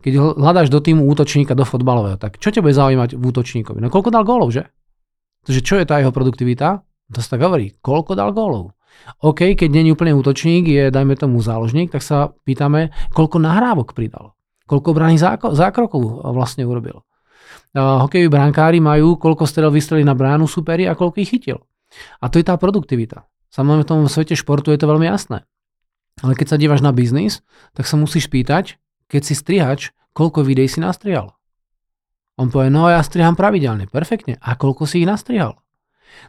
Keď hľadáš do týmu útočníka do fotbalového, tak čo ťa bude zaujímať v útočníkovi? No koľko dal gólov, že? Takže čo je tá jeho produktivita? To sa tak hovorí, koľko dal gólov. OK, keď není úplne útočník, je dajme tomu záložník, tak sa pýtame, koľko nahrávok pridal. Koľko brány zákrokov vlastne urobil. Hokejoví brankári majú, koľko strel vystrelili na bránu superi a koľko ich chytil. A to je tá produktivita. Samozrejme v tom svete športu je to veľmi jasné. Ale keď sa dívaš na biznis, tak sa musíš pýtať, keď si strihač, koľko videí si nastrihal. On povie, no ja striham pravidelne, perfektne. A koľko si ich nastrihal?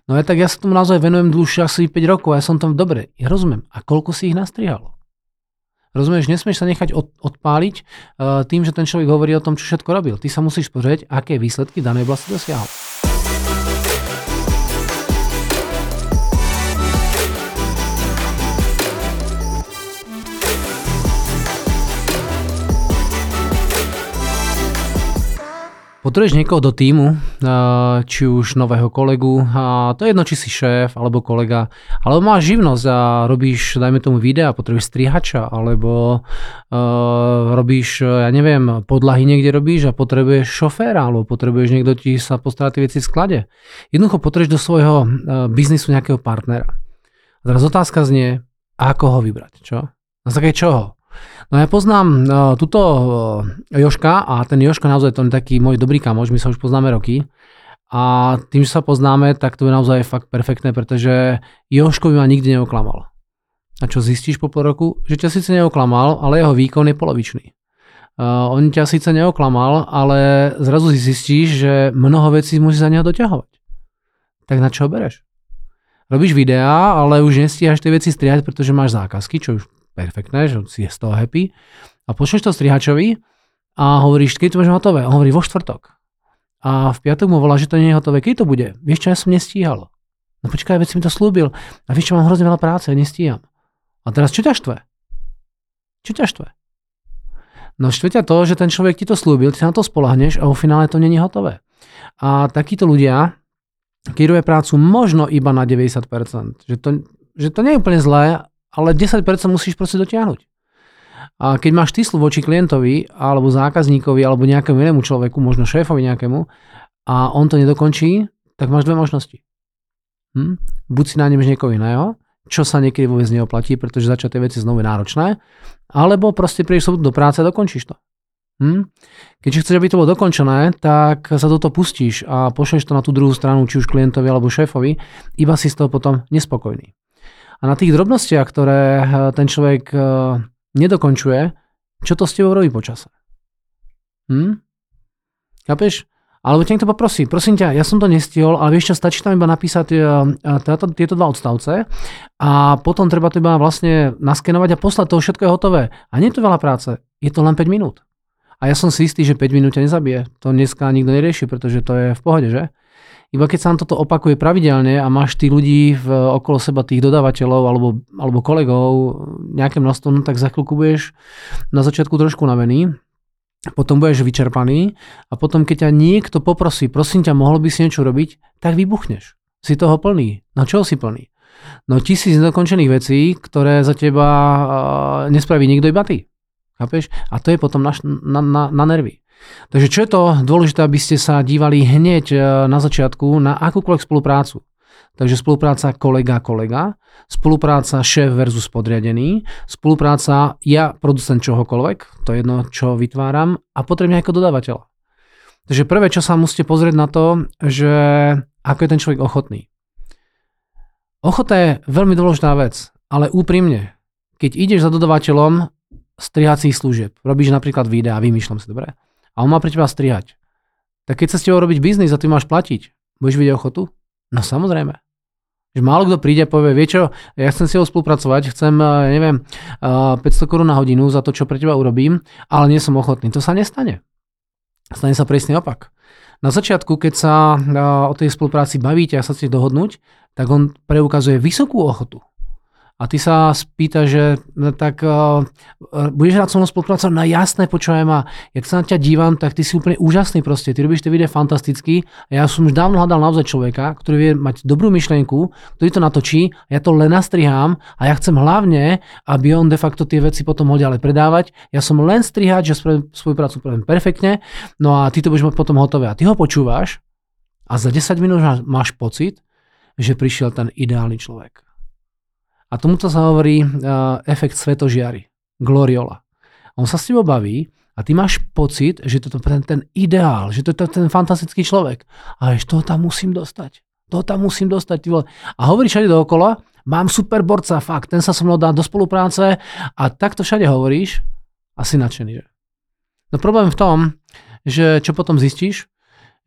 No ja tak ja sa tomu naozaj venujem dlhšie asi 5 rokov ja som tam dobre. Ja rozumiem. A koľko si ich nastrihal? Rozumieš, nesmieš sa nechať od, odpáliť uh, tým, že ten človek hovorí o tom, čo všetko robil. Ty sa musíš pozrieť, aké výsledky danej oblasti dosiahol. Potrebuješ niekoho do týmu, či už nového kolegu, a to je jedno, či si šéf alebo kolega, alebo máš živnosť a robíš, dajme tomu videa, potrebuješ strihača, alebo uh, robíš, ja neviem, podlahy niekde robíš a potrebuješ šoféra, alebo potrebuješ niekto ti sa postará tie veci v sklade. Jednoducho potrebuješ do svojho uh, biznisu nejakého partnera. A teraz otázka znie, ako ho vybrať, čo? Na základe čoho? No ja poznám uh, tuto uh, Joška a ten Joška naozaj to je taký môj dobrý kamoš, my sa už poznáme roky. A tým, že sa poznáme, tak to je naozaj fakt perfektné, pretože Joško by ma nikdy neoklamal. A čo zistíš po pol roku? Že ťa síce neoklamal, ale jeho výkon je polovičný. Uh, on ťa síce neoklamal, ale zrazu si zistíš, že mnoho vecí musí za neho doťahovať. Tak na čo bereš? Robíš videá, ale už nestíhaš tie veci strihať, pretože máš zákazky, čo už perfektné, že si je z toho happy. A pošleš to strihačovi a hovoríš, keď to máš hotové? On hovorí vo štvrtok. A v piatok mu volá, že to nie je hotové. Keď to bude? Vieš čo, ja som nestíhal. No počkaj, veď si mi to slúbil. A vieš čo, mám hrozne veľa práce, ja nestíham. A teraz čo ťa štve? Čo ťa štve? No štve ťa to, že ten človek ti to slúbil, ty sa na to spolahneš a vo finále to není hotové. A takíto ľudia, robia prácu možno iba na 90%, že to, že to nie je úplne zlé, ale 10% musíš proste dotiahnuť. A keď máš ty voči klientovi, alebo zákazníkovi, alebo nejakému inému človeku, možno šéfovi nejakému, a on to nedokončí, tak máš dve možnosti. Hm? Buď si nájdeš niekoho iného, čo sa niekedy vôbec neoplatí, pretože začať tie veci znovu náročné, alebo proste prídeš do práce a dokončíš to. Hm? Keď chceš, aby to bolo dokončené, tak sa do toho pustíš a pošleš to na tú druhú stranu, či už klientovi alebo šéfovi, iba si z toho potom nespokojný. A na tých drobnostiach, ktoré eh, ten človek eh, nedokončuje, čo to s tebou robí počase? Hm? Chápeš? Alebo ťa niekto poprosí, prosím ťa, ja som to nestihol, ale vieš čo, stačí tam iba napísať táto, eh, tieto dva odstavce a potom treba to iba vlastne naskenovať a poslať, to všetko je hotové. A nie je to veľa práce, je to len 5 minút. A ja som si istý, že 5 minút ťa nezabije. To dneska nikto nerieši, pretože to je v pohode, že? Iba keď sa nám toto opakuje pravidelne a máš tých ľudí v, okolo seba, tých dodávateľov alebo, alebo kolegov, nejaké množstvo, no tak za chvíľku budeš na začiatku trošku navený, potom budeš vyčerpaný a potom keď ťa niekto poprosí, prosím ťa, mohol by si niečo robiť, tak vybuchneš. Si toho plný. Na čo si plný? No tisíc nedokončených vecí, ktoré za teba nespraví nikto iba ty. Chápeš? A to je potom na, na, na, na nervy. Takže čo je to dôležité, aby ste sa dívali hneď e, na začiatku na akúkoľvek spoluprácu. Takže spolupráca kolega-kolega, spolupráca šéf versus podriadený, spolupráca ja, producent čohokoľvek, to je jedno, čo vytváram, a potrebne ako dodávateľa. Takže prvé, čo sa musíte pozrieť na to, že ako je ten človek ochotný. Ochota je veľmi dôležitá vec, ale úprimne, keď ideš za dodávateľom strihacích služieb, robíš napríklad videá, vymýšľam si, dobre? A on má pre teba strihať. Tak keď sa s tebou robiť biznis a ty máš platiť, budeš vidieť ochotu? No samozrejme. Že málo kto príde a povie, vie čo, ja chcem si ho spolupracovať, chcem, eh, neviem, 500 eh, korún na hodinu za to, čo pre teba urobím, ale nie som ochotný. To sa nestane. Stane sa presný opak. Na začiatku, keď sa eh, o tej spolupráci bavíte a sa chcete dohodnúť, tak on preukazuje vysokú ochotu. A ty sa spýta, že no, tak uh, budeš rád so mnou spolupracovať no, jasné, počúvaj ma, jak sa na ťa dívam, tak ty si úplne úžasný proste, ty robíš tie videá fantasticky a ja som už dávno hľadal naozaj človeka, ktorý vie mať dobrú myšlienku, ktorý to natočí, ja to len nastrihám a ja chcem hlavne, aby on de facto tie veci potom mohol ďalej predávať. Ja som len strihač, že svoju prácu spravím perfektne, no a ty to budeš mať potom hotové a ty ho počúvaš a za 10 minút máš pocit, že prišiel ten ideálny človek. A tomuto sa hovorí uh, efekt svetožiary, gloriola. On sa s tebou baví a ty máš pocit, že to je ten, ten ideál, že to je ten fantastický človek. A ešte toho tam musím dostať. To tam musím dostať. Vole. A hovorí všade dookola, mám super borca, fakt, ten sa so mnou dá do spolupráce a takto všade hovoríš a si nadšený. Že? No problém v tom, že čo potom zistíš,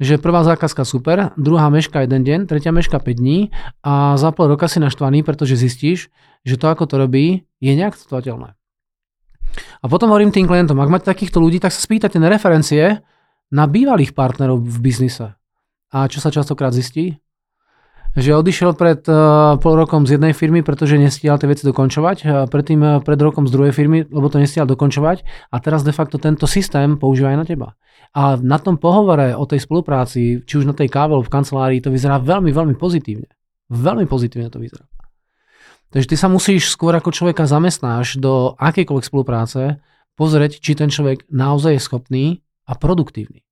že prvá zákazka super, druhá meška jeden deň, tretia meška 5 dní a za pol roka si naštvaný, pretože zistíš, že to, ako to robí, je neakceptovateľné. A potom hovorím tým klientom, ak máte takýchto ľudí, tak sa spýtate na referencie na bývalých partnerov v biznise. A čo sa častokrát zistí? Že odišiel pred uh, pol rokom z jednej firmy, pretože nestial tie veci dokončovať, a predtým uh, pred rokom z druhej firmy, lebo to nestial dokončovať a teraz de facto tento systém používa aj na teba. A na tom pohovore o tej spolupráci, či už na tej káve v kancelárii, to vyzerá veľmi, veľmi pozitívne. Veľmi pozitívne to vyzerá. Takže ty sa musíš skôr ako človeka zamestnáš do akejkoľvek spolupráce pozrieť, či ten človek naozaj je schopný a produktívny.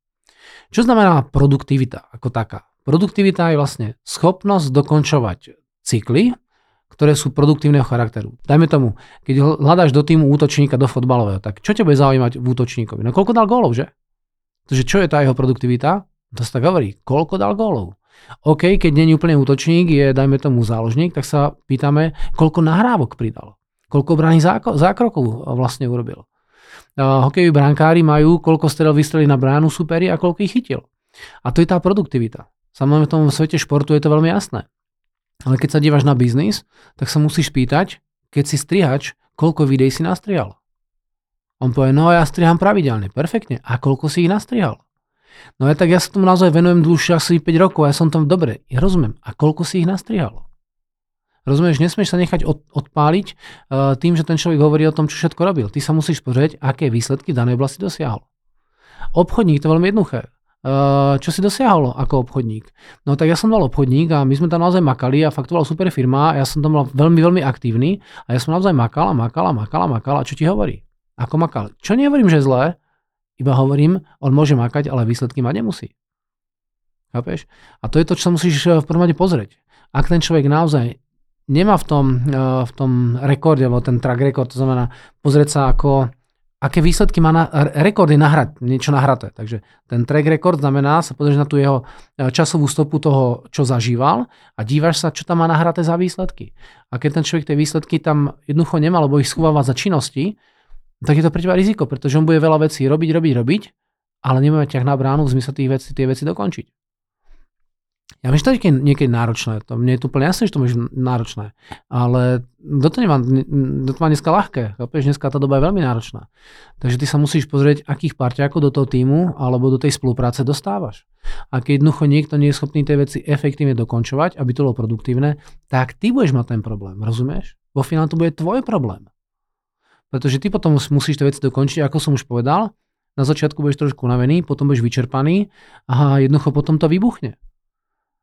Čo znamená produktivita ako taká? Produktivita je vlastne schopnosť dokončovať cykly, ktoré sú produktívneho charakteru. Dajme tomu, keď hľadáš do týmu útočníka do fotbalového, tak čo ťa bude zaujímať v útočníkovi? No koľko dal gólov, že? Takže čo je tá jeho produktivita? To sa tak hovorí, koľko dal gólov. OK, keď není úplne útočník, je dajme tomu záložník, tak sa pýtame, koľko nahrávok pridal. Koľko brány zákrokov vlastne urobil. Hokejoví brankári majú, koľko strel vystrelili na bránu superi a koľko ich chytil. A to je tá produktivita. Samozrejme v tom svete športu je to veľmi jasné. Ale keď sa dívaš na biznis, tak sa musíš pýtať, keď si strihač, koľko videí si nastrihal. On povie, no ja striham pravidelne, perfektne. A koľko si ich nastrihal? No ja tak ja sa tomu naozaj venujem dlhšie asi 5 rokov ja som tam dobre. Ja rozumiem. A koľko si ich nastrihal? Rozumieš, nesmieš sa nechať od, odpáliť uh, tým, že ten človek hovorí o tom, čo všetko robil. Ty sa musíš pozrieť, aké výsledky v danej oblasti dosiahol. Obchodník to je veľmi jednoduché. Uh, čo si dosiahol ako obchodník? No tak ja som mal obchodník a my sme tam naozaj makali a faktovala super firma a ja som tam bol veľmi, veľmi aktívny a ja som naozaj makal a makal a makal a makal a čo ti hovorí? Ako makal. Čo nehovorím, že zlé, iba hovorím, on môže makať, ale výsledky mať nemusí. Chápeš? A to je to, čo musíš eh, v prvom rade pozrieť. Ak ten človek naozaj nemá v tom, eh, v tom rekorde, alebo ten track record, to znamená pozrieť sa ako, aké výsledky má na, rekordy nahrať, niečo nahraté. Takže ten track record znamená sa pozrieť na tú jeho eh, časovú stopu toho, čo zažíval a dívaš sa, čo tam má nahraté za výsledky. A keď ten človek tie výsledky tam jednoducho nemá, lebo ich schováva za činnosti, tak je to pre teba riziko, pretože on bude veľa vecí robiť, robiť, robiť, ale nemáme ťah na bránu v zmysle tých vecí, tie veci dokončiť. Ja myslím, že to je niekedy náročné. To, mne je tu úplne jasné, že to môže náročné. Ale do to, nemá, do to má dneska ľahké. Chápeš? Dneska tá doba je veľmi náročná. Takže ty sa musíš pozrieť, akých parťákov do toho týmu alebo do tej spolupráce dostávaš. A keď jednoducho niekto nie je schopný tie veci efektívne dokončovať, aby to bolo produktívne, tak ty budeš mať ten problém. Rozumieš? Vo finále to bude tvoj problém. Pretože ty potom musíš tie veci dokončiť, ako som už povedal. Na začiatku budeš trošku unavený, potom budeš vyčerpaný a jednoducho potom to vybuchne.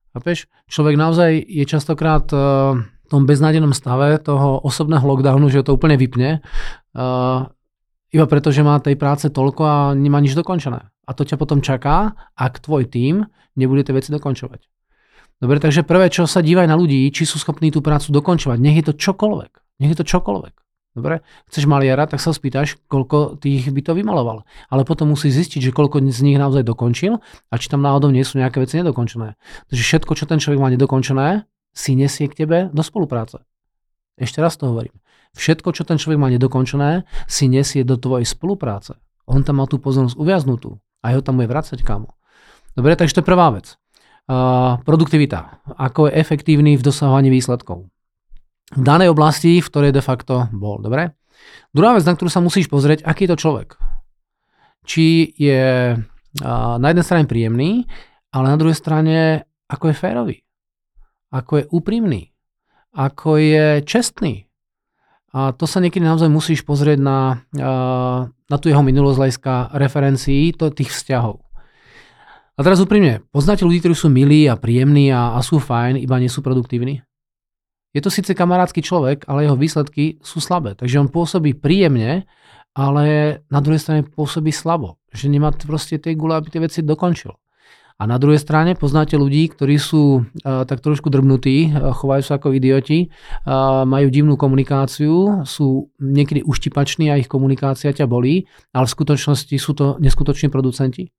Chápeš? Človek naozaj je častokrát uh, v tom beznádenom stave toho osobného lockdownu, že to úplne vypne. Uh, iba preto, že má tej práce toľko a nemá nič dokončené. A to ťa potom čaká, ak tvoj tím nebude tie veci dokončovať. Dobre, takže prvé, čo sa dívaj na ľudí, či sú schopní tú prácu dokončovať. Nech je to čokoľvek. Nech je to čokoľvek. Dobre, chceš maliara, tak sa spýtaš, koľko tých by to vymaloval. Ale potom musí zistiť, že koľko z nich naozaj dokončil a či tam náhodou nie sú nejaké veci nedokončené. Takže všetko, čo ten človek má nedokončené, si nesie k tebe do spolupráce. Ešte raz to hovorím. Všetko, čo ten človek má nedokončené, si nesie do tvojej spolupráce. On tam má tú pozornosť uviaznutú a jeho tam bude vracať kamo. Dobre, takže to je prvá vec. Uh, produktivita. Ako je efektívny v dosahovaní výsledkov v danej oblasti, v ktorej de facto bol. Dobre? Druhá vec, na ktorú sa musíš pozrieť, aký je to človek. Či je na jednej strane príjemný, ale na druhej strane ako je férový, ako je úprimný, ako je čestný, A to sa niekedy naozaj musíš pozrieť na, na tú jeho minulosť hľadiska referencií to, tých vzťahov. A teraz úprimne, poznáte ľudí, ktorí sú milí a príjemní a, a sú fajn, iba nie sú produktívni? Je to síce kamarátsky človek, ale jeho výsledky sú slabé. Takže on pôsobí príjemne, ale na druhej strane pôsobí slabo. Že nemá proste tie gule, aby tie veci dokončil. A na druhej strane poznáte ľudí, ktorí sú uh, tak trošku drbnutí, uh, chovajú sa ako idioti, uh, majú divnú komunikáciu, sú niekedy uštipační a ich komunikácia ťa bolí, ale v skutočnosti sú to neskutoční producenti.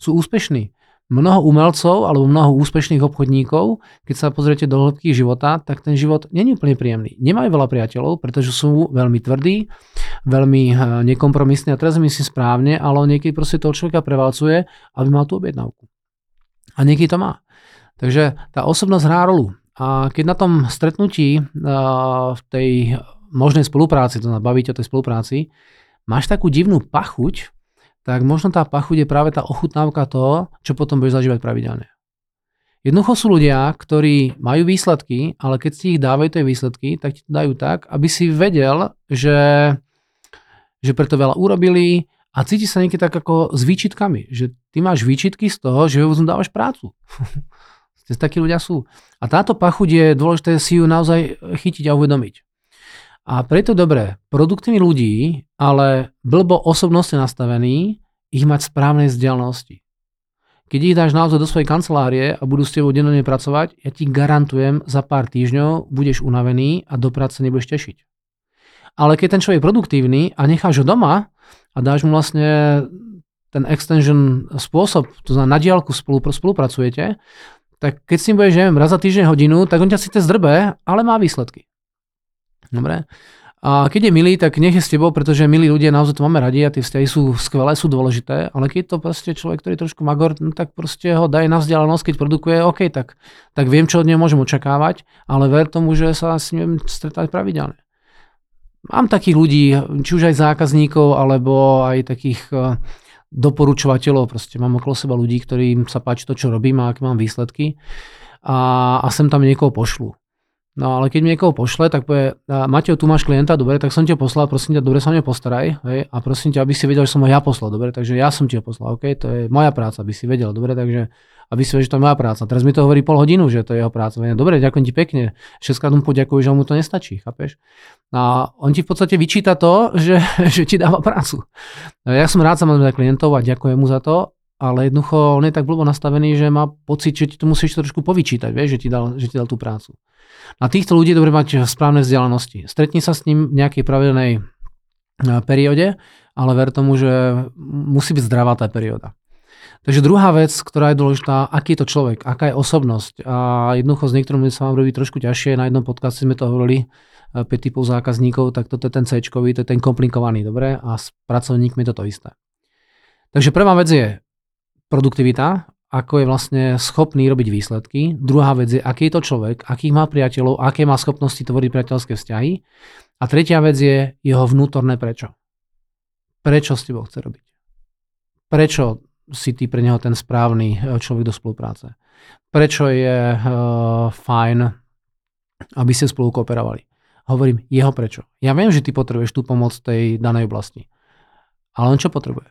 Sú úspešní mnoho umelcov alebo mnoho úspešných obchodníkov, keď sa pozriete do hĺbky života, tak ten život není úplne príjemný. Nemajú veľa priateľov, pretože sú veľmi tvrdí, veľmi eh, nekompromisní a teraz myslím správne, ale niekedy proste toho človeka prevalcuje, aby mal tú objednávku. A niekedy to má. Takže tá osobnosť hrá rolu. A keď na tom stretnutí eh, v tej možnej spolupráci, to bavíte o tej spolupráci, máš takú divnú pachuť, tak možno tá pachuť je práve tá ochutnávka toho, čo potom budeš zažívať pravidelne. Jednoducho sú ľudia, ktorí majú výsledky, ale keď si ich dávajú tie výsledky, tak ti dajú tak, aby si vedel, že, že preto veľa urobili a cíti sa niekedy tak ako s výčitkami, že ty máš výčitky z toho, že mu dávaš prácu. takí ľudia sú. A táto pachuť je dôležité si ju naozaj chytiť a uvedomiť. A preto dobré, produktívni ľudí, ale blbo osobnostne nastavení, ich mať správnej vzdialenosti. Keď ich dáš naozaj do svojej kancelárie a budú s tebou dennodenne pracovať, ja ti garantujem, za pár týždňov budeš unavený a do práce nebudeš tešiť. Ale keď ten človek je produktívny a necháš ho doma a dáš mu vlastne ten extension spôsob, to znamená na diálku spolupracujete, tak keď s ním budeš, neviem, raz za týždeň hodinu, tak on ťa síce zdrbe, ale má výsledky. Dobre. A keď je milý, tak nech je s tebou, pretože milí ľudia naozaj to máme radi a tie vzťahy sú skvelé, sú dôležité, ale keď to proste človek, ktorý je trošku magor, no tak proste ho daj na vzdialenosť, keď produkuje, OK, tak, tak viem, čo od neho môžem očakávať, ale ver tomu, že sa s ním stretať pravidelne. Mám takých ľudí, či už aj zákazníkov, alebo aj takých eh, doporučovateľov, proste mám okolo seba ľudí, ktorým sa páči to, čo robím a aké mám výsledky a, a sem tam niekoho pošlu. No ale keď mi niekoho pošle, tak povie, Mateo, tu máš klienta, dobre, tak som ti poslal, prosím ťa, dobre sa mňa postaraj, hej, a prosím ťa, aby si vedel, že som ho ja poslal, dobre, takže ja som ti ho poslal, OK, to je moja práca, aby si vedel, dobre, takže aby si vedel, že to je moja práca. Teraz mi to hovorí pol hodinu, že to je jeho práca. Dobre, ďakujem ti pekne. Šestkrát mu poďakujem, že mu to nestačí, chápeš? A on ti v podstate vyčíta to, že, že ti dáva prácu. Ja som rád samozrejme klientov a ďakujem mu za to, ale jednoducho on je tak blbo nastavený, že má pocit, že ti to musíš trošku povyčítať, vieš, že ti dal, že ti dal tú prácu. Na týchto ľudí dobre mať správne vzdialenosti. Stretni sa s ním v nejakej pravidelnej e, perióde, ale ver tomu, že musí byť zdravá tá perióda. Takže druhá vec, ktorá je dôležitá, aký je to človek, aká je osobnosť. A jednoducho s niektorými sa vám robí trošku ťažšie. Na jednom podcaste sme to hovorili, 5 e, typov zákazníkov, tak toto je ten C, to je ten komplikovaný, dobre? A s pracovníkmi je to isté. Takže prvá vec je produktivita, ako je vlastne schopný robiť výsledky. Druhá vec je, aký je to človek, akých má priateľov, aké má schopnosti tvoriť priateľské vzťahy. A tretia vec je jeho vnútorné prečo. Prečo s tebou chce robiť? Prečo si ty pre neho ten správny e, človek do spolupráce? Prečo je uh, fajn, aby ste spolu kooperovali? Hovorím jeho prečo. Ja viem, že ty potrebuješ tú pomoc tej danej oblasti. Ale on čo potrebuje?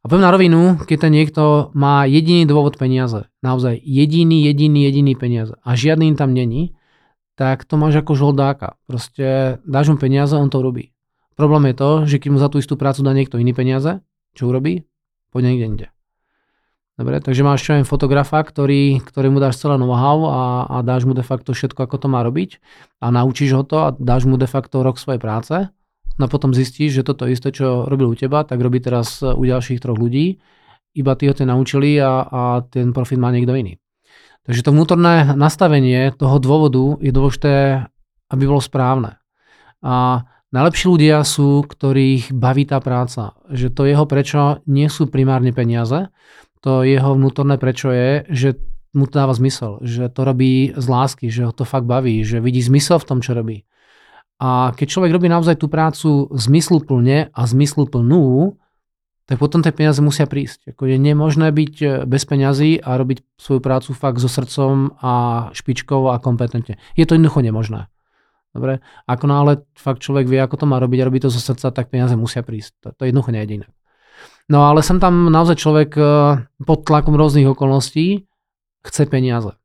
A poviem na rovinu, keď ten niekto má jediný dôvod peniaze, naozaj jediný, jediný, jediný peniaze a žiadny tam není, tak to máš ako žoldáka. Proste dáš mu peniaze, on to robí. Problém je to, že keď mu za tú istú prácu dá niekto iný peniaze, čo urobí? Poď niekde inde. Dobre, takže máš čo fotografa, ktorý, ktorý mu dáš celé know-how a, a dáš mu de facto všetko, ako to má robiť a naučíš ho to a dáš mu de facto rok svojej práce No potom zistíš, že toto isté, čo robil u teba, tak robí teraz u ďalších troch ľudí, iba tí ho to naučili a, a ten profit má niekto iný. Takže to vnútorné nastavenie toho dôvodu je dôležité, aby bolo správne. A najlepší ľudia sú, ktorých baví tá práca. Že to jeho prečo nie sú primárne peniaze, to jeho vnútorné prečo je, že mu to dáva zmysel, že to robí z lásky, že ho to fakt baví, že vidí zmysel v tom, čo robí. A keď človek robí naozaj tú prácu zmysluplne a zmysluplnú, tak potom tie peniaze musia prísť. Ako je nemožné byť e, bez peňazí a robiť svoju prácu fakt so srdcom a špičkou a kompetentne. Je to jednoducho nemožné. Dobre? Ako náhle fakt človek vie, ako to má robiť a robí to zo srdca, tak peniaze musia prísť. To, to jednoducho nejde inak. No ale som tam naozaj človek eh, pod tlakom rôznych okolností chce peniaze.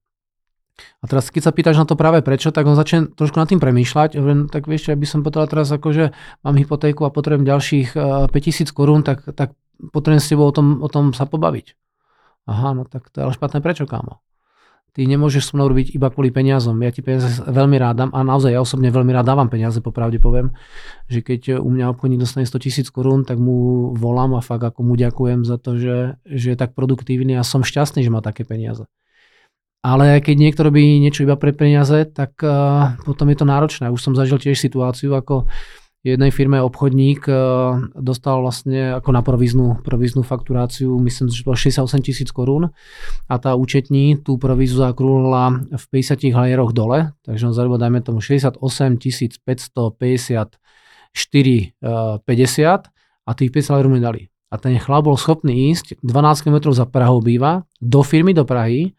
A teraz keď sa pýtaš na to práve prečo, tak on začne trošku nad tým premýšľať. Len, tak vieš, aby som potreboval teraz akože mám hypotéku a potrebujem ďalších 5000 eh, korún, tak, tak potrebujem s tebou o tom, o tom sa pobaviť. Aha, no tak to je ale špatné prečo, kámo? ty nemôžeš so mnou robiť iba kvôli peniazom. Ja ti peniaze veľmi rád dám a naozaj ja osobne veľmi rád dávam peniaze, popravde poviem, že keď u mňa obchodník dostane 100 tisíc korún, tak mu volám a fakt ako mu ďakujem za to, že, že je tak produktívny a som šťastný, že má také peniaze. Ale keď niekto robí niečo iba pre peniaze, tak uh, potom je to náročné. Už som zažil tiež situáciu, ako jednej firme obchodník eh, dostal vlastne ako na províznu, províznu fakturáciu, myslím, že to bolo 68 tisíc korún a tá účetní tú provízu zakrúhla v 50 halieroch dole, takže on zarobil, dajme tomu 68 554 50 a tých 50 halierov mi dali. A ten chlap bol schopný ísť 12 km za Prahou býva, do firmy do Prahy,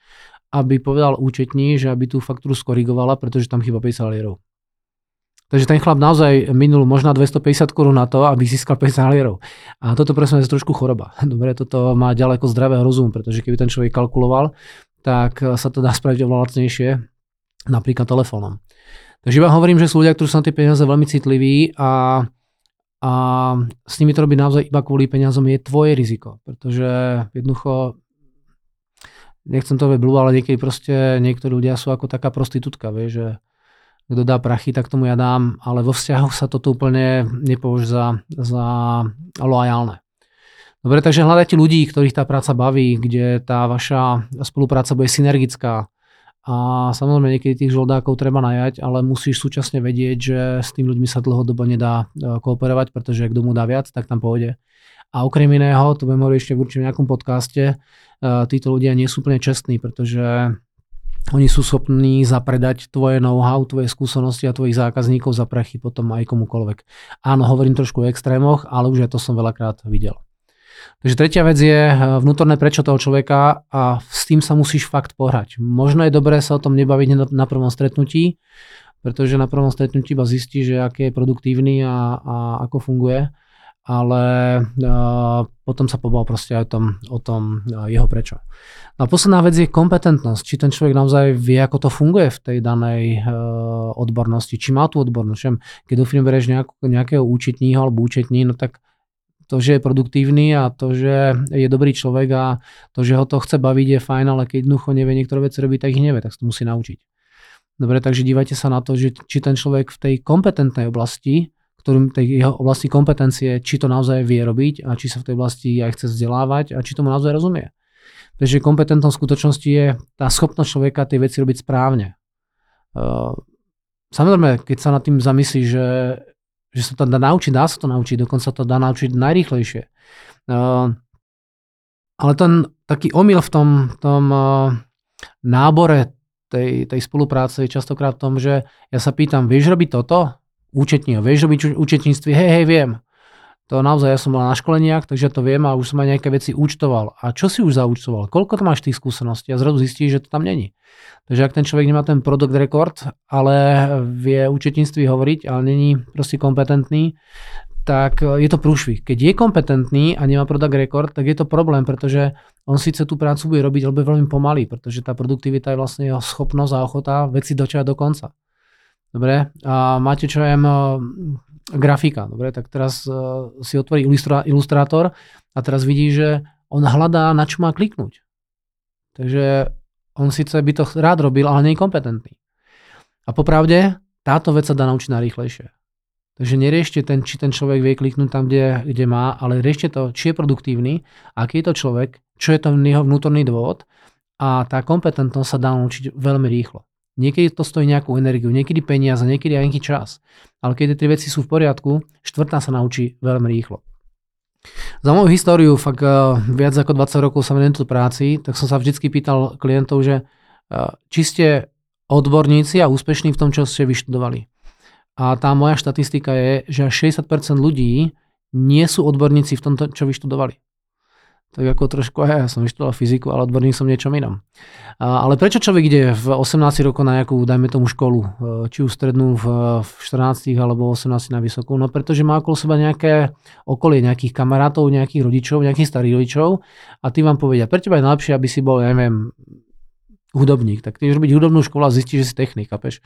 aby povedal účetní, že aby tú faktúru skorigovala, pretože tam chyba 50 halierov. Takže ten chlap naozaj minul možno 250 korún na to, aby získal 50 halierov. A toto presne je trošku choroba. Dobre, toto má ďaleko zdravého rozumu, pretože keby ten človek kalkuloval, tak sa to dá spraviť oveľa lacnejšie, napríklad telefónom. Takže iba hovorím, že sú ľudia, ktorí sú na tie peniaze veľmi citliví a, a s nimi to robí naozaj iba kvôli peniazom je tvoje riziko, pretože jednoducho nechcem to blú, ale niekedy proste niektorí ľudia sú ako taká prostitútka, vie, že kto dá prachy, tak tomu ja dám, ale vo vzťahoch sa toto úplne nepovažuje za, za loajálne. Dobre, takže hľadajte ľudí, ktorých tá práca baví, kde tá vaša spolupráca bude synergická. A samozrejme niekedy tých žoldákov treba najať, ale musíš súčasne vedieť, že s tým ľuďmi sa dlhodobo nedá e, kooperovať, pretože kto mu dá viac, tak tam pôjde. A okrem iného, to budem hovoriť ešte v určite nejakom podcaste, e, títo ľudia nie sú úplne čestní, pretože oni sú schopní zapredať tvoje know-how, tvoje skúsenosti a tvojich zákazníkov za prachy potom aj komukoľvek. Áno, hovorím trošku o extrémoch, ale už ja to som veľakrát videl. Takže tretia vec je eh, vnútorné prečo toho človeka a s tým sa musíš fakt pohrať. Možno je dobré sa o tom nebaviť na prvom stretnutí, pretože na prvom stretnutí iba zistí, že aký je produktívny a, a ako funguje ale uh, potom sa pobal proste aj o tom, o tom uh, jeho prečo. No a posledná vec je kompetentnosť. Či ten človek naozaj vie, ako to funguje v tej danej uh, odbornosti. Či má tú odbornosť. Všem, keď do firmy bereš nejak, nejakého účetního alebo účetní, no tak to, že je produktívny a to, že je dobrý človek a to, že ho to chce baviť je fajn, ale keď jednoducho nevie niektoré veci robiť, tak ich nevie, tak sa to musí naučiť. Dobre, takže dívajte sa na to, že či ten človek v tej kompetentnej oblasti ktorým tej jeho oblasti kompetencie, či to naozaj vie robiť a či sa v tej oblasti aj chce vzdelávať a či tomu naozaj rozumie. Takže kompetentnosť v skutočnosti je tá schopnosť človeka tie veci robiť správne. Uh, samozrejme, keď sa nad tým zamyslí, že, že sa to dá naučiť, dá sa to naučiť, dokonca to dá naučiť najrýchlejšie. Uh, ale ten taký omyl v tom, tom uh, nábore tej, tej spolupráce je častokrát v tom, že ja sa pýtam, vieš robiť toto? Účetního. Vieš robiť účetníctví? Hej, hej, viem. To naozaj, ja som bol na školeniach, takže to viem a už som aj nejaké veci účtoval. A čo si už zaúčtoval? Koľko to máš tých skúseností? A zrazu zistíš, že to tam není. Takže ak ten človek nemá ten product record, ale vie účetníctví hovoriť, ale není proste kompetentný, tak je to prúšvih. Keď je kompetentný a nemá product record, tak je to problém, pretože on síce tú prácu bude robiť, ale bude veľmi pomalý, pretože tá produktivita je vlastne jeho schopnosť a ochota veci dočiať do konca. Dobre, a máte čo aj grafika, dobre, tak teraz uh, si otvorí ilustrátor a teraz vidí, že on hľadá, na čo má kliknúť. Takže on síce by to rád robil, ale nie je kompetentný. A popravde, táto vec sa dá naučiť najrýchlejšie. Takže neriešte ten, či ten človek vie kliknúť tam, kde, kde má, ale riešte to, či je produktívny, aký je to človek, čo je to jeho vnútorný dôvod a tá kompetentnosť sa dá naučiť veľmi rýchlo. Niekedy to stojí nejakú energiu, niekedy peniaze, niekedy aj nejaký čas. Ale keď tie veci sú v poriadku, štvrtá sa naučí veľmi rýchlo. Za moju históriu, fakt uh, viac ako 20 rokov sa venujem tu práci, tak som sa vždycky pýtal klientov, že uh, či ste odborníci a úspešní v tom, čo ste vyštudovali. A tá moja štatistika je, že až 60% ľudí nie sú odborníci v tom, čo vyštudovali. Tak ako trošku aj ja som vyštudoval fyziku, ale odborník som niečom inom. Ale prečo človek ide v 18 rokov na nejakú, dajme tomu školu, e, či už strednú v, 14 alebo 18 na vysokú? No pretože má okolo seba nejaké okolie, nejakých kamarátov, nejakých rodičov, nejakých starých rodičov a tí vám povedia, pre teba je najlepšie, aby si bol, ja neviem, hudobník, tak ty robiť hudobnú školu a zistíš, že si technik, kapeš?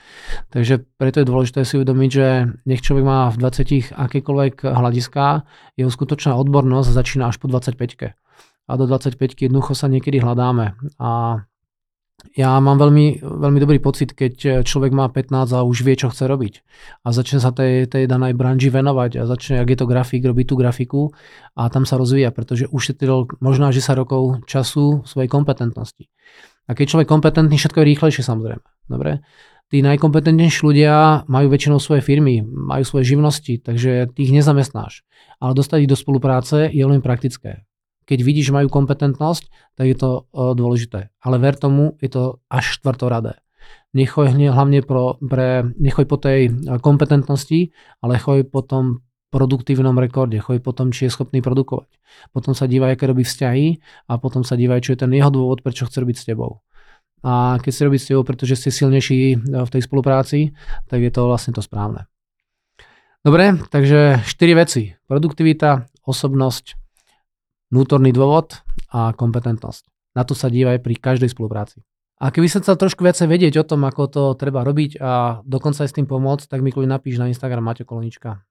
Takže preto je dôležité si uvedomiť, že nech človek má v 20 akékoľvek hľadiská, jeho skutočná odbornosť začína až po 25 a do 25 jednoducho sa niekedy hľadáme. A ja mám veľmi, veľmi dobrý pocit, keď človek má 15 a už vie, čo chce robiť. A začne sa tej, tej danej branži venovať a začne, ak je to grafik, robiť tú grafiku a tam sa rozvíja, pretože ušetril možno až 10 rokov času svojej kompetentnosti. A keď človek kompetentný, všetko je rýchlejšie samozrejme. Dobre? Tí najkompetentnejší ľudia majú väčšinou svoje firmy, majú svoje živnosti, takže tých nezamestnáš. Ale dostať ich do spolupráce je veľmi praktické. Keď vidíš, že majú kompetentnosť, tak je to uh, dôležité. Ale ver tomu, je to až štvrtoradé. Nechoj hlavne pro, pre, nechoj po tej kompetentnosti, ale choj po tom produktívnom rekorde, chodí potom, či je schopný produkovať. Potom sa díva, aké robí vzťahy a potom sa díva, čo je ten jeho dôvod, prečo chce robiť s tebou. A keď si robí s tebou, pretože ste silnejší e, v tej spolupráci, tak je to vlastne to správne. Dobre, takže 4 veci. Produktivita, osobnosť, vnútorný dôvod a kompetentnosť. Na to sa dívaj pri každej spolupráci. A keby sa chcel trošku viacej vedieť o tom, ako to treba robiť a dokonca aj s tým pomôcť, tak mi kľudne napíš na Instagram Maťo Kolonička.